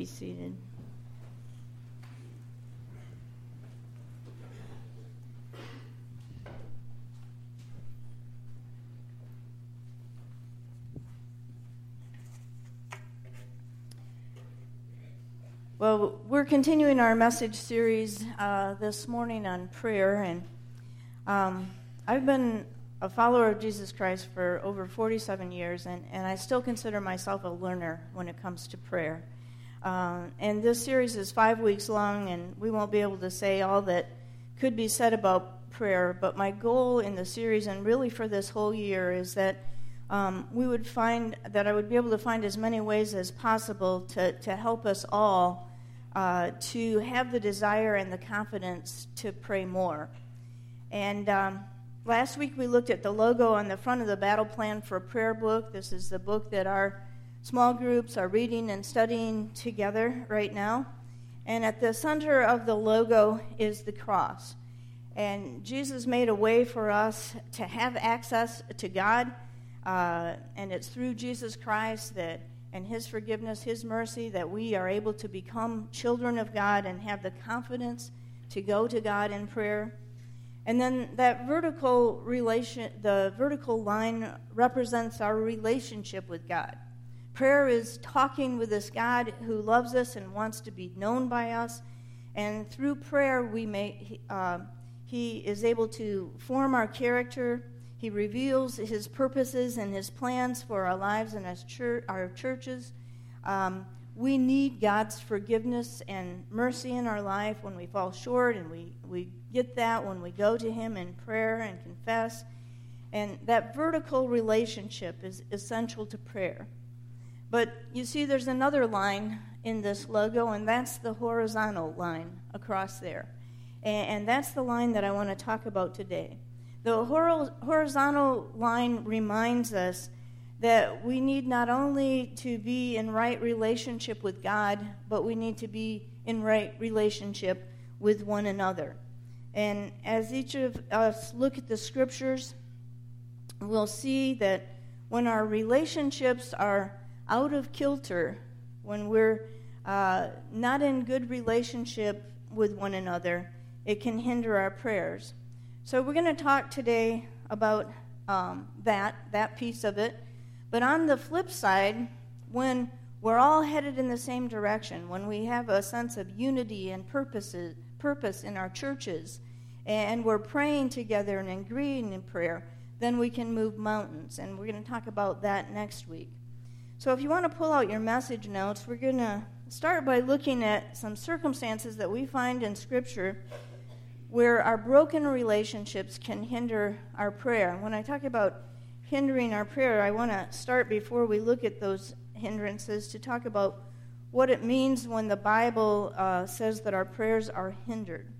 be seated. Well, we're continuing our message series uh, this morning on prayer, and um, I've been a follower of Jesus Christ for over 47 years, and, and I still consider myself a learner when it comes to prayer. Uh, and this series is five weeks long, and we won't be able to say all that could be said about prayer. But my goal in the series, and really for this whole year, is that um, we would find that I would be able to find as many ways as possible to, to help us all uh, to have the desire and the confidence to pray more. And um, last week we looked at the logo on the front of the Battle Plan for Prayer book. This is the book that our small groups are reading and studying together right now. And at the center of the logo is the cross. And Jesus made a way for us to have access to God. Uh, and it's through Jesus Christ that and His forgiveness, His mercy, that we are able to become children of God and have the confidence to go to God in prayer. And then that vertical relation, the vertical line represents our relationship with God. Prayer is talking with this God who loves us and wants to be known by us. And through prayer, we may, uh, He is able to form our character he reveals his purposes and his plans for our lives and as our churches. Um, we need God's forgiveness and mercy in our life when we fall short, and we, we get that when we go to Him in prayer and confess. And that vertical relationship is essential to prayer. But you see, there's another line in this logo, and that's the horizontal line across there. And, that's the line that I want to talk about today. The horizontal line reminds us that we need not only to be in right relationship with God, but we need to be in right relationship with one another. And as each of us look at the scriptures, we'll see that when our relationships are out of kilter, when we're uh, not in good relationship with one another, it can hinder our prayers. So we're going to talk today about um, that, that piece of it. But on the flip side, when we're all headed in the same direction, when we have a sense of unity and purposes, purpose in our churches, and we're praying together and agreeing in prayer, then we can move mountains. And we're going to talk about that next week. So if you want to pull out your message notes, we're going to start by looking at some circumstances that we find in Scripture where our broken relationships can hinder our prayer. When I talk about hindering our prayer, I want to start before we look at those hindrances to talk about what it means when the Bible uh, says that our prayers are hindered.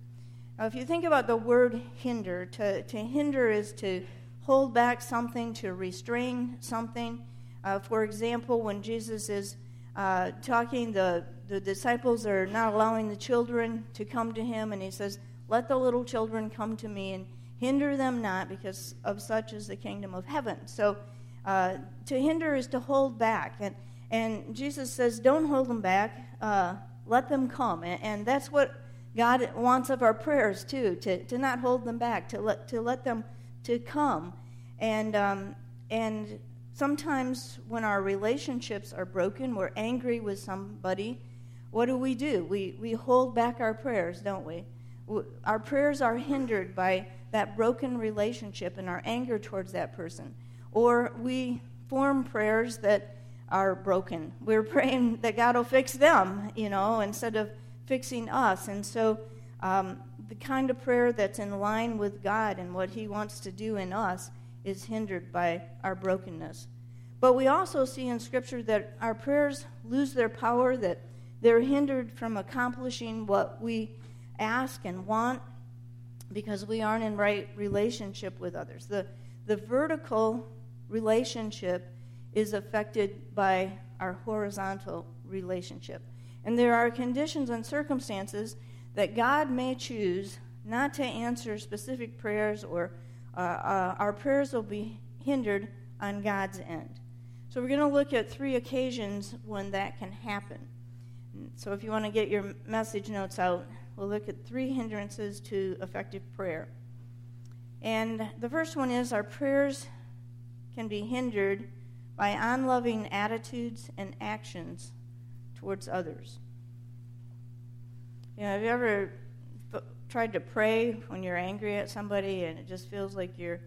Now, if you think about the word hinder, to, to hinder is to hold back something, to restrain something. Uh, for example, when Jesus is uh, talking, the, the disciples are not allowing the children to come to him, and he says, let the little children come to me and hinder them not, because of such is the kingdom of heaven. So uh, to hinder is to hold back. And, and Jesus says, don't hold them back, uh, let them come. And, and, that's what God wants of our prayers, too, to, to not hold them back, to let, to let them to come. And, um, and sometimes when our relationships are broken, we're angry with somebody, what do we do? We, we hold back our prayers, don't we? our prayers are hindered by that broken relationship and our anger towards that person. Or we form prayers that are broken. We're praying that God will fix them, you know, instead of fixing us. And so um, the kind of prayer that's in line with God and what He wants to do in us is hindered by our brokenness. But we also see in Scripture that our prayers lose their power, that they're hindered from accomplishing what we ask and want because we aren't in right relationship with others. The, the vertical relationship is affected by our horizontal relationship. And there are conditions and circumstances that God may choose not to answer specific prayers, or uh, uh, our prayers will be hindered on God's end. So we're going to look at three occasions when that can happen. So if you want to get your message notes out, we'll look at three hindrances to effective prayer. And the first one is our prayers can be hindered by unloving attitudes and actions towards others. You know, have you ever tried to pray when you're angry at somebody and it just feels like your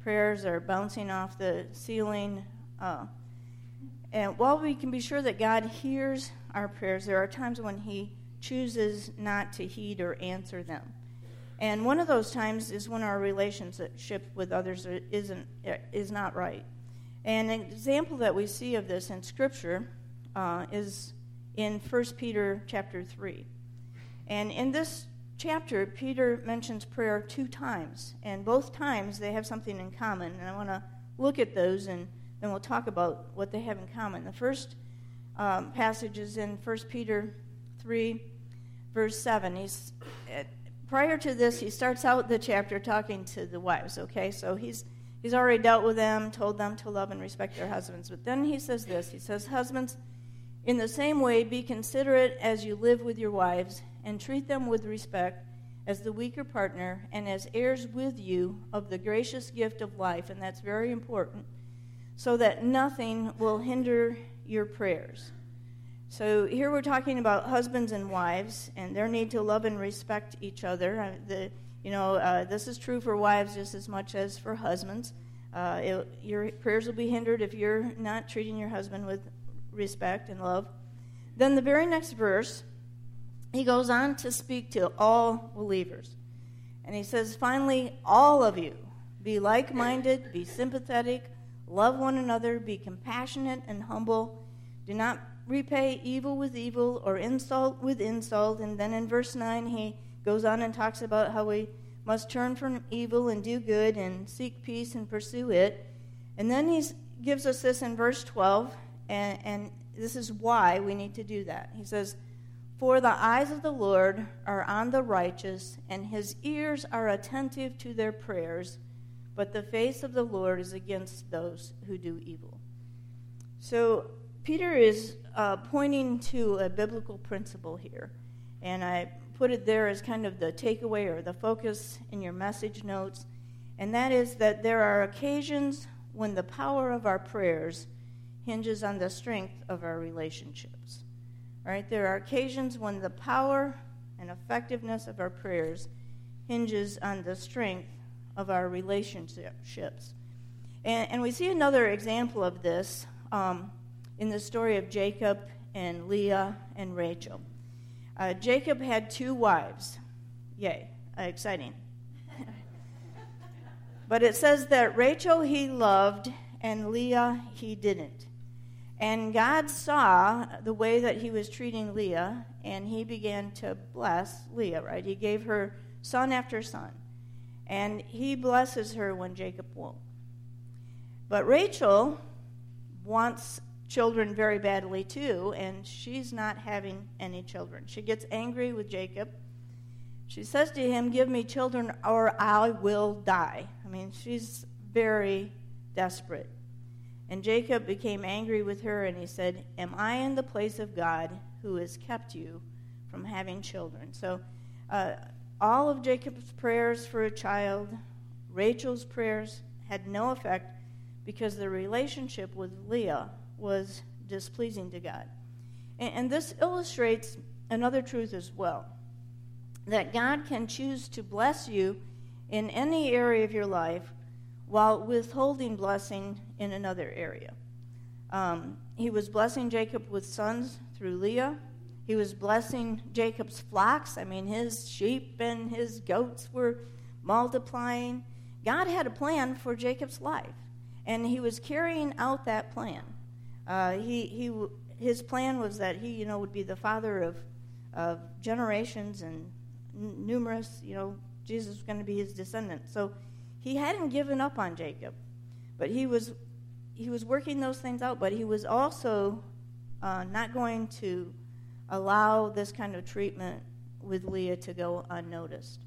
prayers are bouncing off the ceiling? Uh, and while we can be sure that God hears our prayers, there are times when He chooses not to heed or answer them. And one of those times is when our relationship with others isn't, is not right. And an example that we see of this in Scripture uh, is in 1 Peter chapter 3. And in this chapter, Peter mentions prayer two times. And both times they have something in common. And I want to look at those and then we'll talk about what they have in common. The first um, passage is in 1 Peter 3, verse 7. He's, uh, prior to this, he starts out the chapter talking to the wives, okay? So he's, he's already dealt with them, told them to love and respect their husbands. But then he says this He says, Husbands, in the same way, be considerate as you live with your wives, and treat them with respect as the weaker partner and as heirs with you of the gracious gift of life. And that's very important so that nothing will hinder your prayers. So here we're talking about husbands and wives and their need to love and respect each other. Uh, the, you know, uh, this is true for wives just as much as for husbands. Uh, it, your prayers will be hindered if you're not treating your husband with respect and love. Then the very next verse, he goes on to speak to all believers. And he says, finally, all of you, be like minded, be sympathetic Love one another, be compassionate and humble. Do not repay evil with evil or insult with insult. And then in verse 9, he goes on and talks about how we must turn from evil and do good and seek peace and pursue it. And then he gives us this in verse 12, and, and this is why we need to do that. He says, For the eyes of the Lord are on the righteous, and his ears are attentive to their prayers but the face of the Lord is against those who do evil. So, Peter is uh, pointing to a biblical principle here, and I put it there as kind of the takeaway or the focus in your message notes, and that is that there are occasions when the power of our prayers hinges on the strength of our relationships. There are occasions when the power and effectiveness of our prayers hinges on the strength of our relationships. And, and we see another example of this um, in the story of Jacob and Leah and Rachel. Uh, Jacob had two wives. Yay, uh, exciting. but it says that Rachel he loved and Leah he didn't. And God saw the way that he was treating Leah, and he began to bless Leah, right? He gave her son after son. And he blesses her when Jacob won't. But Rachel wants children very badly too, and she's not having any children. She gets angry with Jacob. She says to him, Give me children or I will die. I mean, she's very desperate. And Jacob became angry with her, and he said, Am I in the place of God who has kept you from having children? So, uh, all of Jacob's prayers for a child, Rachel's prayers, had no effect because the relationship with Leah was displeasing to God. And, and this illustrates another truth as well that God can choose to bless you in any area of your life while withholding blessing in another area. Um, he was blessing Jacob with sons through Leah. He was blessing Jacob's flocks. I mean, his sheep and his goats were multiplying. God had a plan for Jacob's life, and he was carrying out that plan. Uh, he, he, his plan was that he, you know, would be the father of, of generations and n- numerous, you know, Jesus was going to be his descendant. So he hadn't given up on Jacob, but he was, he was working those things out, but he was also uh, not going to allow this kind of treatment with Leah to go unnoticed.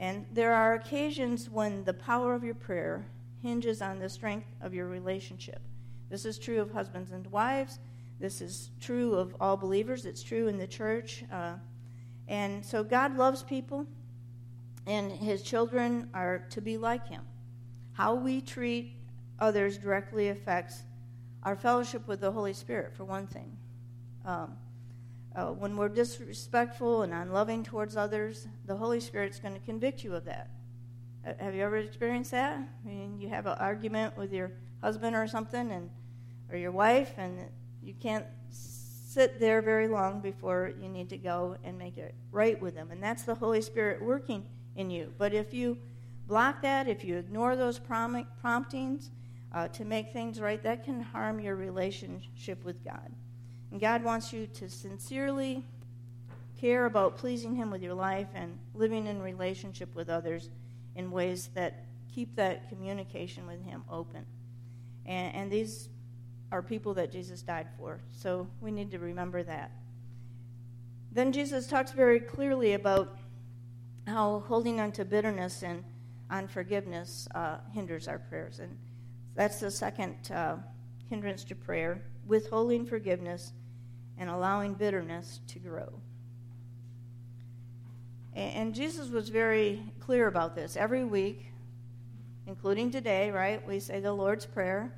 And there are occasions when the power of your prayer hinges on the strength of your relationship. This is true of husbands and wives. This is true of all believers, it's true in the church. Uh, and so God loves people, and his children are to be like him. How we treat others directly affects our fellowship with the Holy Spirit, for one thing. Um, uh, when we're disrespectful and unloving towards others, the Holy Spirit's going to convict you of that. Uh, have you ever experienced that? I mean, you have an argument with your husband or something, and or your wife, and you can't sit there very long before you need to go and make it right with them. And that's the Holy Spirit working in you. But if you block that, if you ignore those prom- promptings uh, to make things right, that can harm your relationship with God. And God wants you to sincerely care about pleasing Him with your life and living in relationship with others in ways that keep that communication with Him open. And, and these are people that Jesus died for. So we need to remember that. Then Jesus talks very clearly about how holding on to bitterness and unforgiveness uh, hinders our prayers. And that's the second uh, hindrance to prayer withholding forgiveness and allowing bitterness to grow. And, and Jesus was very clear about this. Every week, including today, right, we say the Lord's Prayer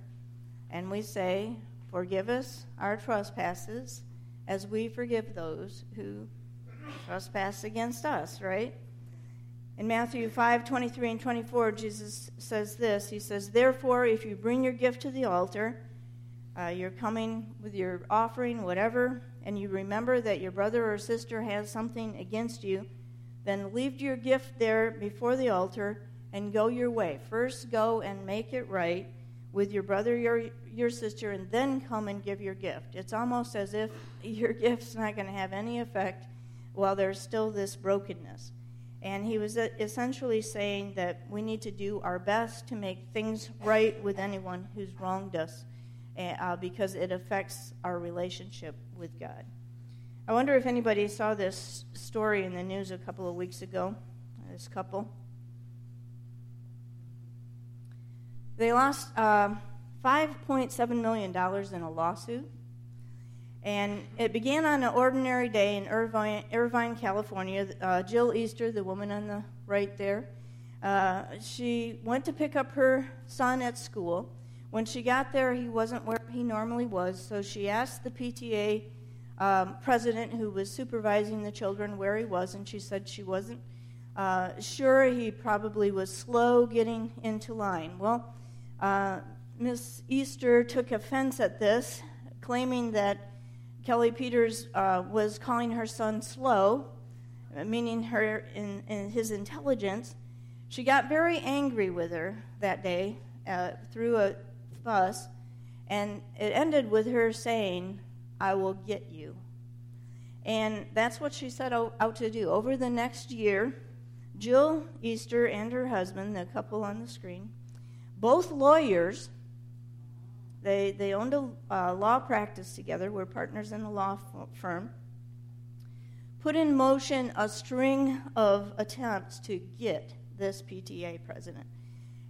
and we say, Forgive us our trespasses as we forgive those who trespass against us, right? In Matthew 5 23 and 24, Jesus says this He says, Therefore, if you bring your gift to the altar, uh, you're coming with your offering, whatever, and you remember that your brother or sister has something against you, then leave your gift there before the altar and go your way. First, go and make it right with your brother, your, your sister, and then come and give your gift. It's almost as if your gift's not going to have any effect while there's still this brokenness. And he was essentially saying that we need to do our best to make things right with anyone who's wronged us eh, uh, because it affects our relationship with God. I wonder if anybody saw this story in the news a couple of weeks ago. This couple. They lost uh, $5.7 million in a lawsuit. And it began on an ordinary day in Irvine, Irvine California. Uh, Jill Easter, the woman on the right there, uh, she went to pick up her son at school. When she got there, he wasn't where he normally was, so she asked the PTA um, president who was supervising the children where he was, and she said she wasn't uh, sure. He probably was slow getting into line. Well, uh, Miss Easter took offense at this, claiming that Kelly Peters uh, was calling her son slow, meaning her in, in, his intelligence. She got very angry with her that day uh, through a fuss, and it ended with her saying, I will get you. And that's what she set out to do. Over the next year, Jill Easter and her husband, the couple on the screen, both lawyers. They, they owned a uh, law practice together, were partners in a law firm. Put in motion a string of attempts to get this PTA president.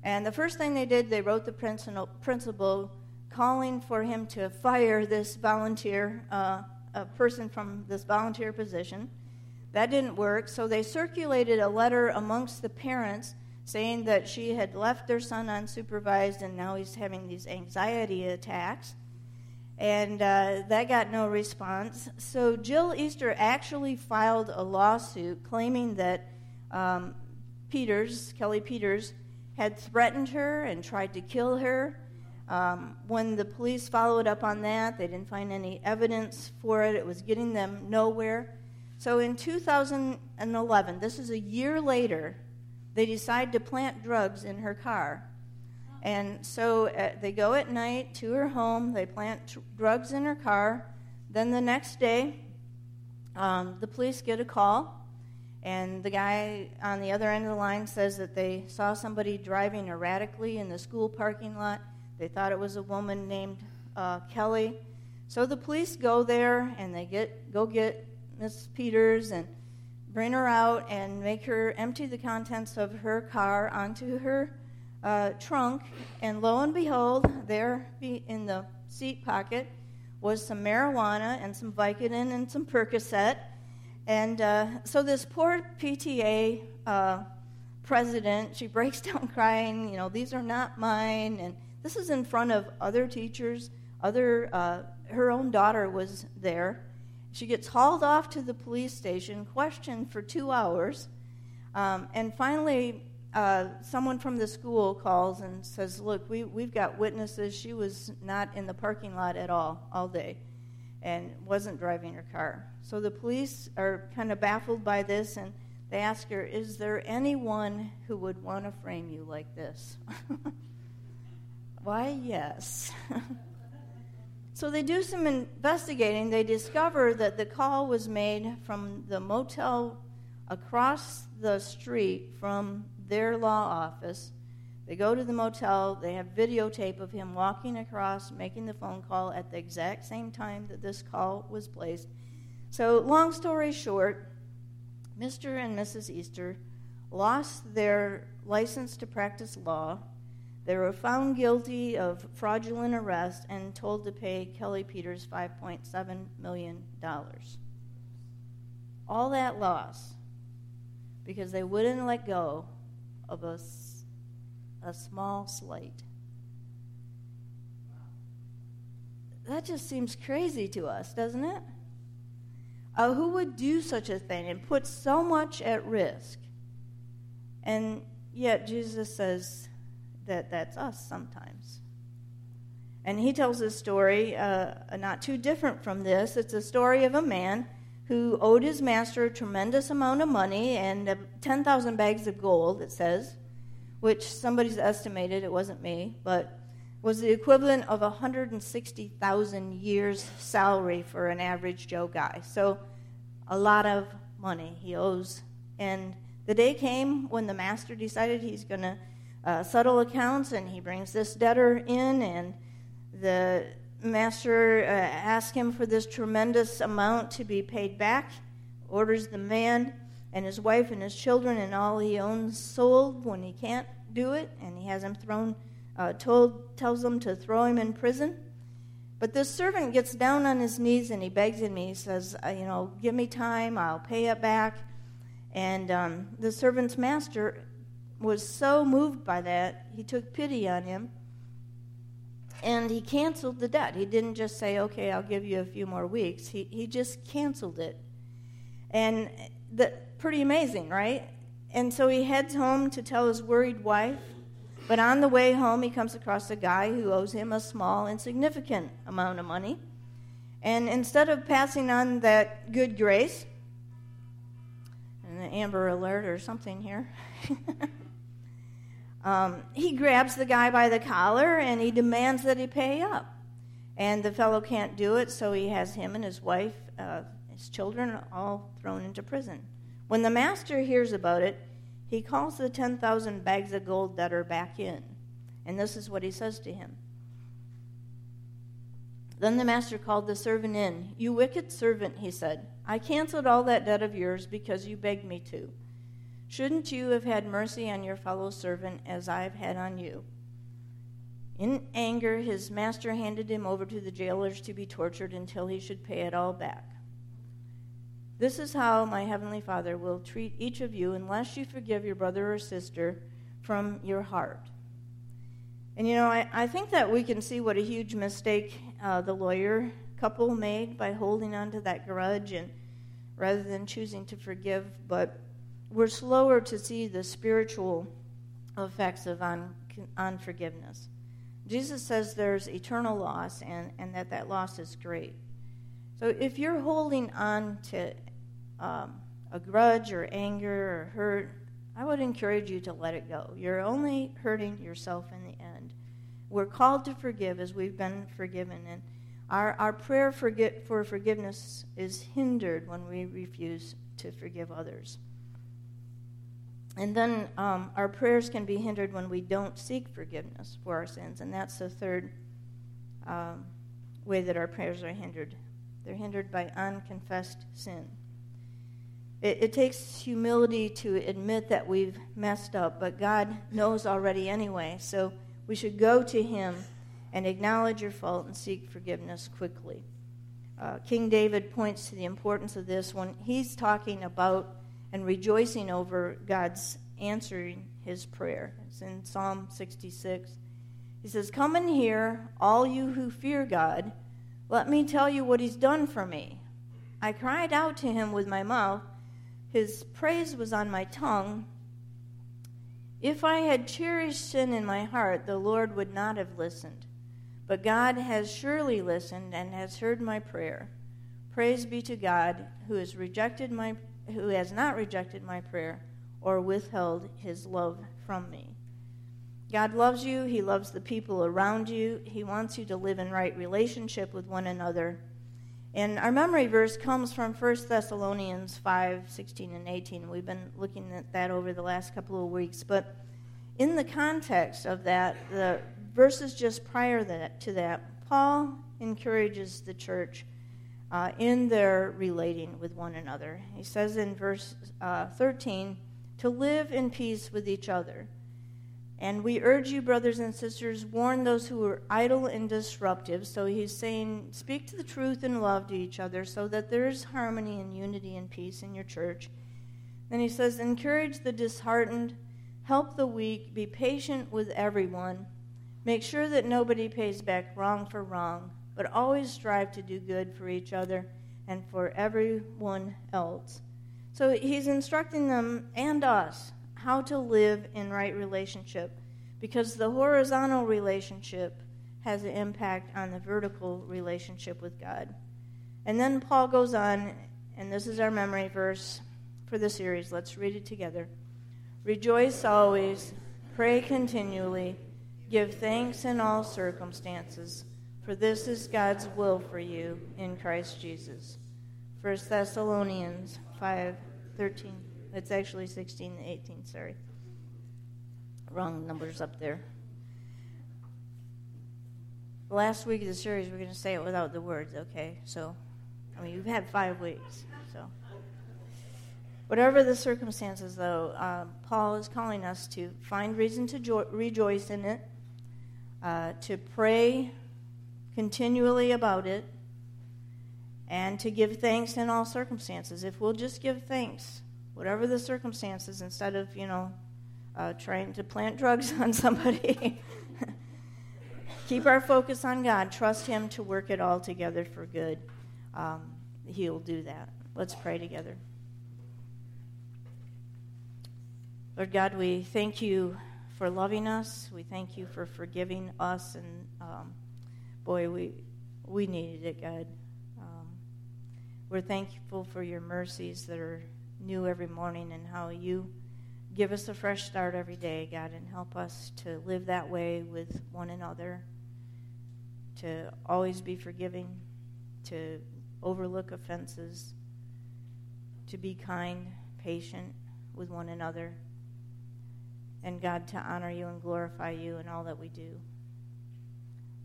And the first thing they did, they wrote the principal calling for him to fire this volunteer, uh, a person from this volunteer position. That didn't work, so they circulated a letter amongst the parents saying that she had left their son unsupervised and now he's having these anxiety attacks. And uh, that got no response. So Jill Easter actually filed a lawsuit claiming that um, Peters, Kelly Peters, had threatened her and tried to kill her. Um, when the police followed up on that, they didn't find any evidence for it. It was getting them nowhere. So in 2011, this is a year later, they decide to plant drugs in her car. And so uh, they go at night to her home, they plant t- drugs in her car. Then the next day, um, the police get a call, and the guy on the other end of the line says that they saw somebody driving erratically in the school parking lot. They thought it was a woman named uh, Kelly. So the police go there and they get go get Miss Peters and bring her out and make her empty the contents of her car onto her uh, trunk. And lo and behold, there in the seat pocket was some marijuana and some Vicodin and some Percocet. And uh, so this poor PTA uh, president, she breaks down crying, you know, these are not mine. And this is in front of other teachers, other, uh, her own daughter was there. She gets hauled off to the police station, questioned for two hours, um, and finally, uh, someone from the school calls and says, Look, we, we've got witnesses. She was not in the parking lot at all, all day, and wasn't driving her car. So the police are kind of baffled by this, and they ask her, Is there anyone who would want to frame you like this? Why, yes. so they do some investigating. They discover that the call was made from the motel across the street from their law office. They go to the motel, they have videotape of him walking across, making the phone call at the exact same time that this call was placed. So, long story short, Mr. and Mrs. Easter lost their license to practice law. They were found guilty of fraudulent arrest and told to pay Kelly Peters $5.7 million. All that loss because they wouldn't let go of a, a small slight. That just seems crazy to us, doesn't it? Uh, who would do such a thing and put so much at risk? And yet, Jesus says that that's us sometimes. And he tells a story uh, not too different from this. It's a story of a man who owed his master a tremendous amount of money and 10,000 bags of gold, it says, which somebody's estimated, it wasn't me, but was the equivalent of 160,000 years' salary for an average Joe guy. So a lot of money he owes. And the day came when the master decided he's going to uh, settle accounts, and he brings this debtor in, and the master uh, asks him for this tremendous amount to be paid back, orders the man and his wife and his children and all he owns sold when he can't do it, and he has him thrown, uh, told, tells them to throw him in prison. But this servant gets down on his knees and he begs him. He says, uh, You know, give me time, I'll pay it back. And um, the servant's master was so moved by that, he took pity on him and he canceled the debt. He didn't just say, okay, I'll give you a few more weeks. He, he just canceled it. And that pretty amazing, right? And so he heads home to tell his worried wife. But on the way home, he comes across a guy who owes him a small, insignificant amount of money. And instead of passing on that good grace, an Amber Alert or something here, Um, he grabs the guy by the collar and he demands that he pay up. And the fellow can't do it, so he has him and his wife, uh, his children, all thrown into prison. When the master hears about it, he calls the 10,000 bags of gold debtor back in. And this is what he says to him. Then the master called the servant in. You wicked servant, he said. I canceled all that debt of yours because you begged me to. Shouldn't you have had mercy on your fellow servant as I've had on you? In anger, his master handed him over to the jailers to be tortured until he should pay it all back. This is how my heavenly Father will treat each of you unless you forgive your brother or sister from your heart. And you know, I, I think that we can see what a huge mistake uh, the lawyer couple made by holding on to that grudge and rather than choosing to forgive. But we're slower to see the spiritual effects of un, unforgiveness. Jesus says there's eternal loss and, and that that loss is great. So if you're holding on to um, a grudge or anger or hurt, I would encourage you to let it go. You're only hurting yourself in the end. We're called to forgive as we've been forgiven. And our, our prayer for, for forgiveness is hindered when we refuse to forgive others. And then um, our prayers can be hindered when we don't seek forgiveness for our sins. And that's the third um, way that our prayers are hindered. They're hindered by unconfessed sin. It, it takes humility to admit that we've messed up, but God knows already anyway. So we should go to Him and acknowledge your fault and seek forgiveness quickly. uh, King David points to the importance of this when he's talking about and rejoicing over God's answering his prayer. It's in Psalm 66. He says, Come and hear, all you who fear God. Let me tell you what he's done for me. I cried out to him with my mouth. His praise was on my tongue. If I had cherished sin in my heart, the Lord would not have listened. But God has surely listened and has heard my prayer. Praise be to God who has rejected my who has not rejected my prayer or withheld his love from me. God loves you, he loves the people around you. He wants you to live in right relationship with one another. And our memory verse comes from 1 Thessalonians 5 16 and 18. We've been looking at that over the last couple of weeks. But in the context of that, the verses just prior to that, Paul encourages the church uh, in their relating with one another. He says in verse uh, 13 to live in peace with each other. And we urge you, brothers and sisters, warn those who are idle and disruptive. So he's saying, speak to the truth and love to each other so that there is harmony and unity and peace in your church. Then he says, encourage the disheartened, help the weak, be patient with everyone. Make sure that nobody pays back wrong for wrong, but always strive to do good for each other and for everyone else. So he's instructing them and us how to live in right relationship because the horizontal relationship has an impact on the vertical relationship with God. And then Paul goes on, and this is our memory verse for the series. Let's read it together. Rejoice always, pray continually, give thanks in all circumstances, for this is God's will for you in Christ Jesus. 1 Thessalonians 5 13. It's actually 16 and 18, sorry. Wrong numbers up there. Last week of the series, we're going to say it without the words, okay? So, I mean, you've had five weeks, so. Whatever the circumstances, though, uh, Paul is calling us to find reason to jo- rejoice in it, uh, to pray continually about it, and to give thanks in all circumstances. If we'll just give thanks whatever the circumstances, instead of, you know, uh, trying to plant drugs on somebody. Keep our focus on God. Trust Him to work it all together for good. Um, he'll do that. Let's pray together. Lord God, we thank you for loving us. We thank you for forgiving us. And um, boy, we, we needed it, God. Um, we're thankful for your mercies that are new every morning and how you give us a fresh start every day, God, and help us to live that way with one another, to always be forgiving, to overlook offenses, to be kind, patient with one another, and God, to honor you and glorify you in all that we do.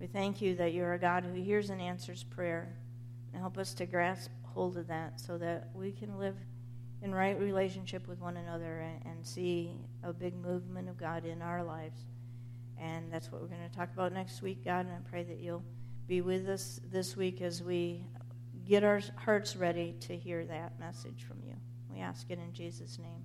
We thank you that you're a God who hears and answers prayer. And help us to grasp hold of that so that we can live in right relationship with one another and, and see a big movement of God in our lives. And that's what we're going to talk about next week, God. And I pray that you'll be with us this week as we get our hearts ready to hear that message from you. We ask it in Jesus' name.